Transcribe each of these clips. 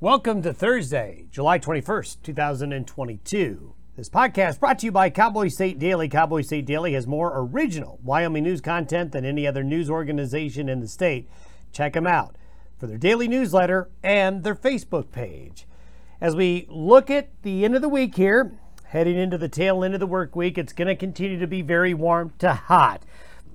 Welcome to Thursday, July 21st, 2022. This podcast brought to you by Cowboy State Daily. Cowboy State Daily has more original Wyoming news content than any other news organization in the state. Check them out for their daily newsletter and their Facebook page. As we look at the end of the week here, heading into the tail end of the work week, it's going to continue to be very warm to hot.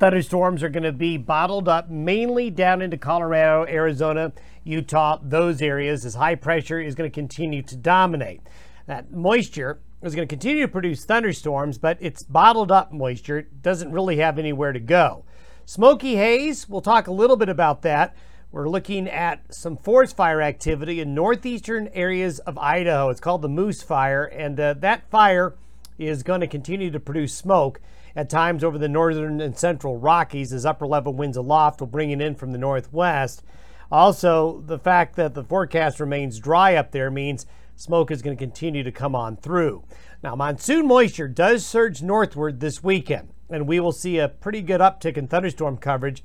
Thunderstorms are going to be bottled up mainly down into Colorado, Arizona, Utah, those areas, as high pressure is going to continue to dominate. That moisture is going to continue to produce thunderstorms, but it's bottled up moisture. Doesn't really have anywhere to go. Smoky haze, we'll talk a little bit about that. We're looking at some forest fire activity in northeastern areas of Idaho. It's called the Moose Fire, and uh, that fire is going to continue to produce smoke at times over the northern and central Rockies as upper level winds aloft will bring it in from the northwest. Also, the fact that the forecast remains dry up there means smoke is going to continue to come on through. Now, monsoon moisture does surge northward this weekend, and we will see a pretty good uptick in thunderstorm coverage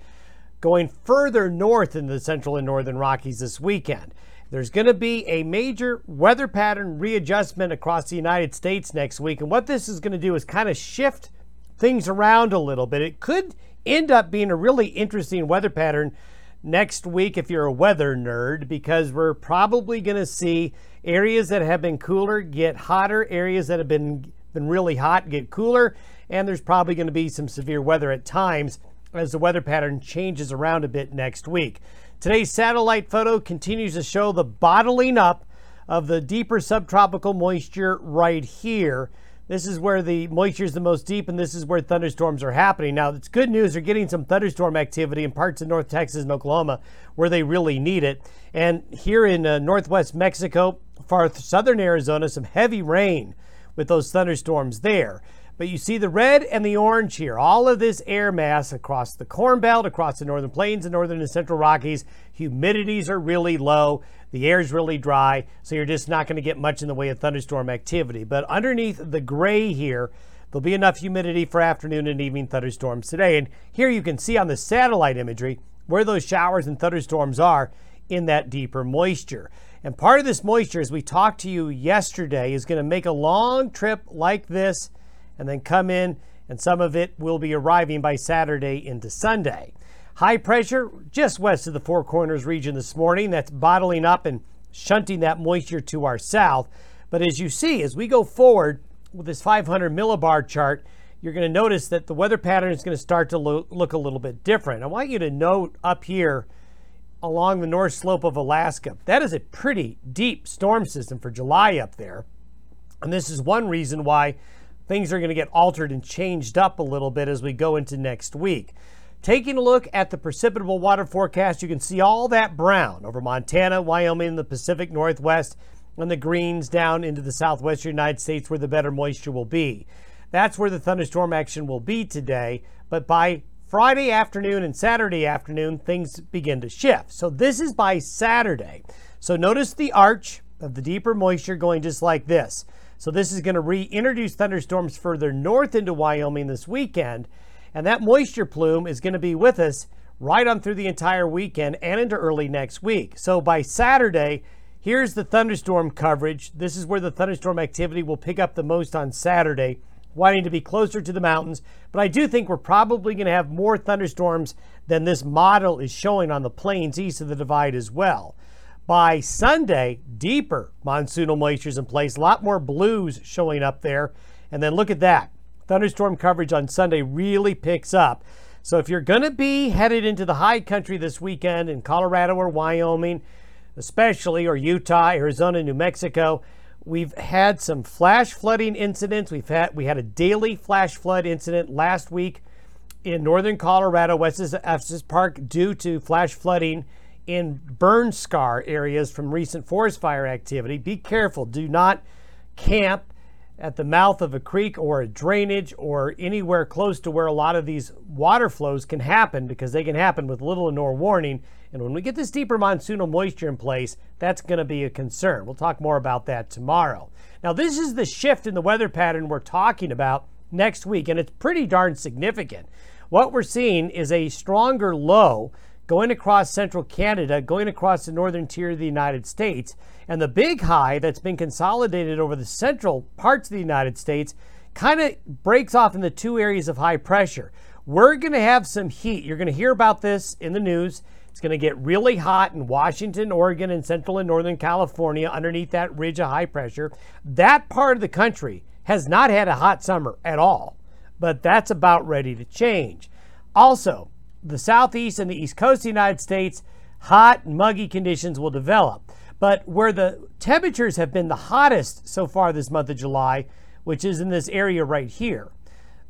going further north in the central and northern Rockies this weekend. There's going to be a major weather pattern readjustment across the United States next week, and what this is going to do is kind of shift things around a little bit. It could end up being a really interesting weather pattern next week if you're a weather nerd because we're probably going to see areas that have been cooler get hotter, areas that have been been really hot get cooler, and there's probably going to be some severe weather at times as the weather pattern changes around a bit next week. Today's satellite photo continues to show the bottling up of the deeper subtropical moisture right here. This is where the moisture is the most deep, and this is where thunderstorms are happening. Now, it's good news. They're getting some thunderstorm activity in parts of North Texas and Oklahoma where they really need it. And here in uh, northwest Mexico, far southern Arizona, some heavy rain with those thunderstorms there. But you see the red and the orange here. All of this air mass across the Corn Belt, across the northern plains and northern and central Rockies. Humidities are really low. The air is really dry, so you're just not going to get much in the way of thunderstorm activity. But underneath the gray here, there'll be enough humidity for afternoon and evening thunderstorms today. And here you can see on the satellite imagery where those showers and thunderstorms are in that deeper moisture. And part of this moisture, as we talked to you yesterday, is going to make a long trip like this and then come in, and some of it will be arriving by Saturday into Sunday. High pressure just west of the Four Corners region this morning. That's bottling up and shunting that moisture to our south. But as you see, as we go forward with this 500 millibar chart, you're going to notice that the weather pattern is going to start to lo- look a little bit different. I want you to note up here along the north slope of Alaska, that is a pretty deep storm system for July up there. And this is one reason why things are going to get altered and changed up a little bit as we go into next week. Taking a look at the precipitable water forecast, you can see all that brown over Montana, Wyoming, the Pacific Northwest, and the greens down into the southwestern United States where the better moisture will be. That's where the thunderstorm action will be today, but by Friday afternoon and Saturday afternoon, things begin to shift. So this is by Saturday. So notice the arch of the deeper moisture going just like this. So this is going to reintroduce thunderstorms further north into Wyoming this weekend. And that moisture plume is going to be with us right on through the entire weekend and into early next week. So by Saturday, here's the thunderstorm coverage. This is where the thunderstorm activity will pick up the most on Saturday, wanting to be closer to the mountains. But I do think we're probably going to have more thunderstorms than this model is showing on the plains east of the divide as well. By Sunday, deeper monsoonal moisture is in place, a lot more blues showing up there. And then look at that. Thunderstorm coverage on Sunday really picks up. So if you're going to be headed into the high country this weekend in Colorado or Wyoming, especially, or Utah, Arizona, New Mexico, we've had some flash flooding incidents. We've had we had a daily flash flood incident last week in northern Colorado, West Estes Park, due to flash flooding in burn scar areas from recent forest fire activity. Be careful. Do not camp at the mouth of a creek or a drainage or anywhere close to where a lot of these water flows can happen because they can happen with little or no warning. And when we get this deeper monsoonal moisture in place, that's going to be a concern. We'll talk more about that tomorrow. Now, this is the shift in the weather pattern we're talking about next week, and it's pretty darn significant. What we're seeing is a stronger low going across central Canada, going across the northern tier of the United States. And the big high that's been consolidated over the central parts of the United States kind of breaks off into two areas of high pressure. We're going to have some heat. You're going to hear about this in the news. It's going to get really hot in Washington, Oregon, and central and northern California underneath that ridge of high pressure. That part of the country has not had a hot summer at all, but that's about ready to change. Also, the southeast and the east coast of the United States, hot, and muggy conditions will develop. But where the temperatures have been the hottest so far this month of July, which is in this area right here,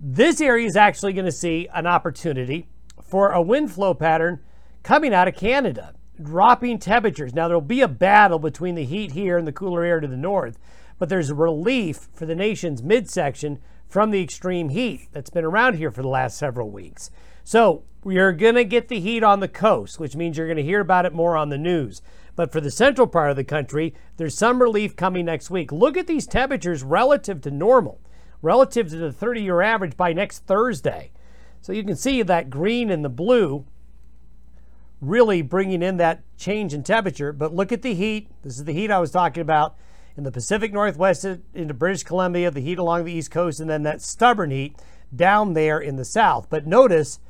this area is actually going to see an opportunity for a wind flow pattern coming out of Canada, dropping temperatures. Now, there'll be a battle between the heat here and the cooler air to the north, but there's relief for the nation's midsection from the extreme heat that's been around here for the last several weeks. So, you're going to get the heat on the coast, which means you're going to hear about it more on the news. But for the central part of the country, there's some relief coming next week. Look at these temperatures relative to normal, relative to the 30 year average by next Thursday. So you can see that green and the blue really bringing in that change in temperature. But look at the heat. This is the heat I was talking about in the Pacific Northwest uh, into British Columbia, the heat along the East Coast, and then that stubborn heat down there in the South. But notice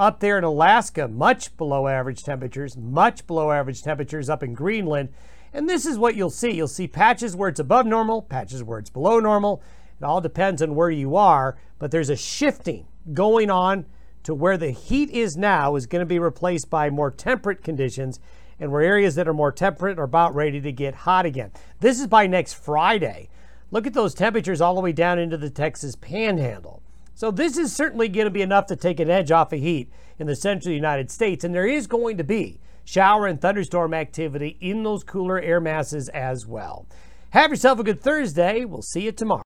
up there in Alaska, much below average temperatures, much below average temperatures up in Greenland. And this is what you'll see. You'll see patches where it's above normal, patches where it's below normal. It all depends on where you are, but there's a shifting going on to where the heat is now is going to be replaced by more temperate conditions and where areas that are more temperate are about ready to get hot again. This is by next Friday. Look at those temperatures all the way down into the Texas panhandle. So this is certainly going to be enough to take an edge off of heat in the central United States and there is going to be shower and thunderstorm activity in those cooler air masses as well. Have yourself a good Thursday. We'll see you tomorrow.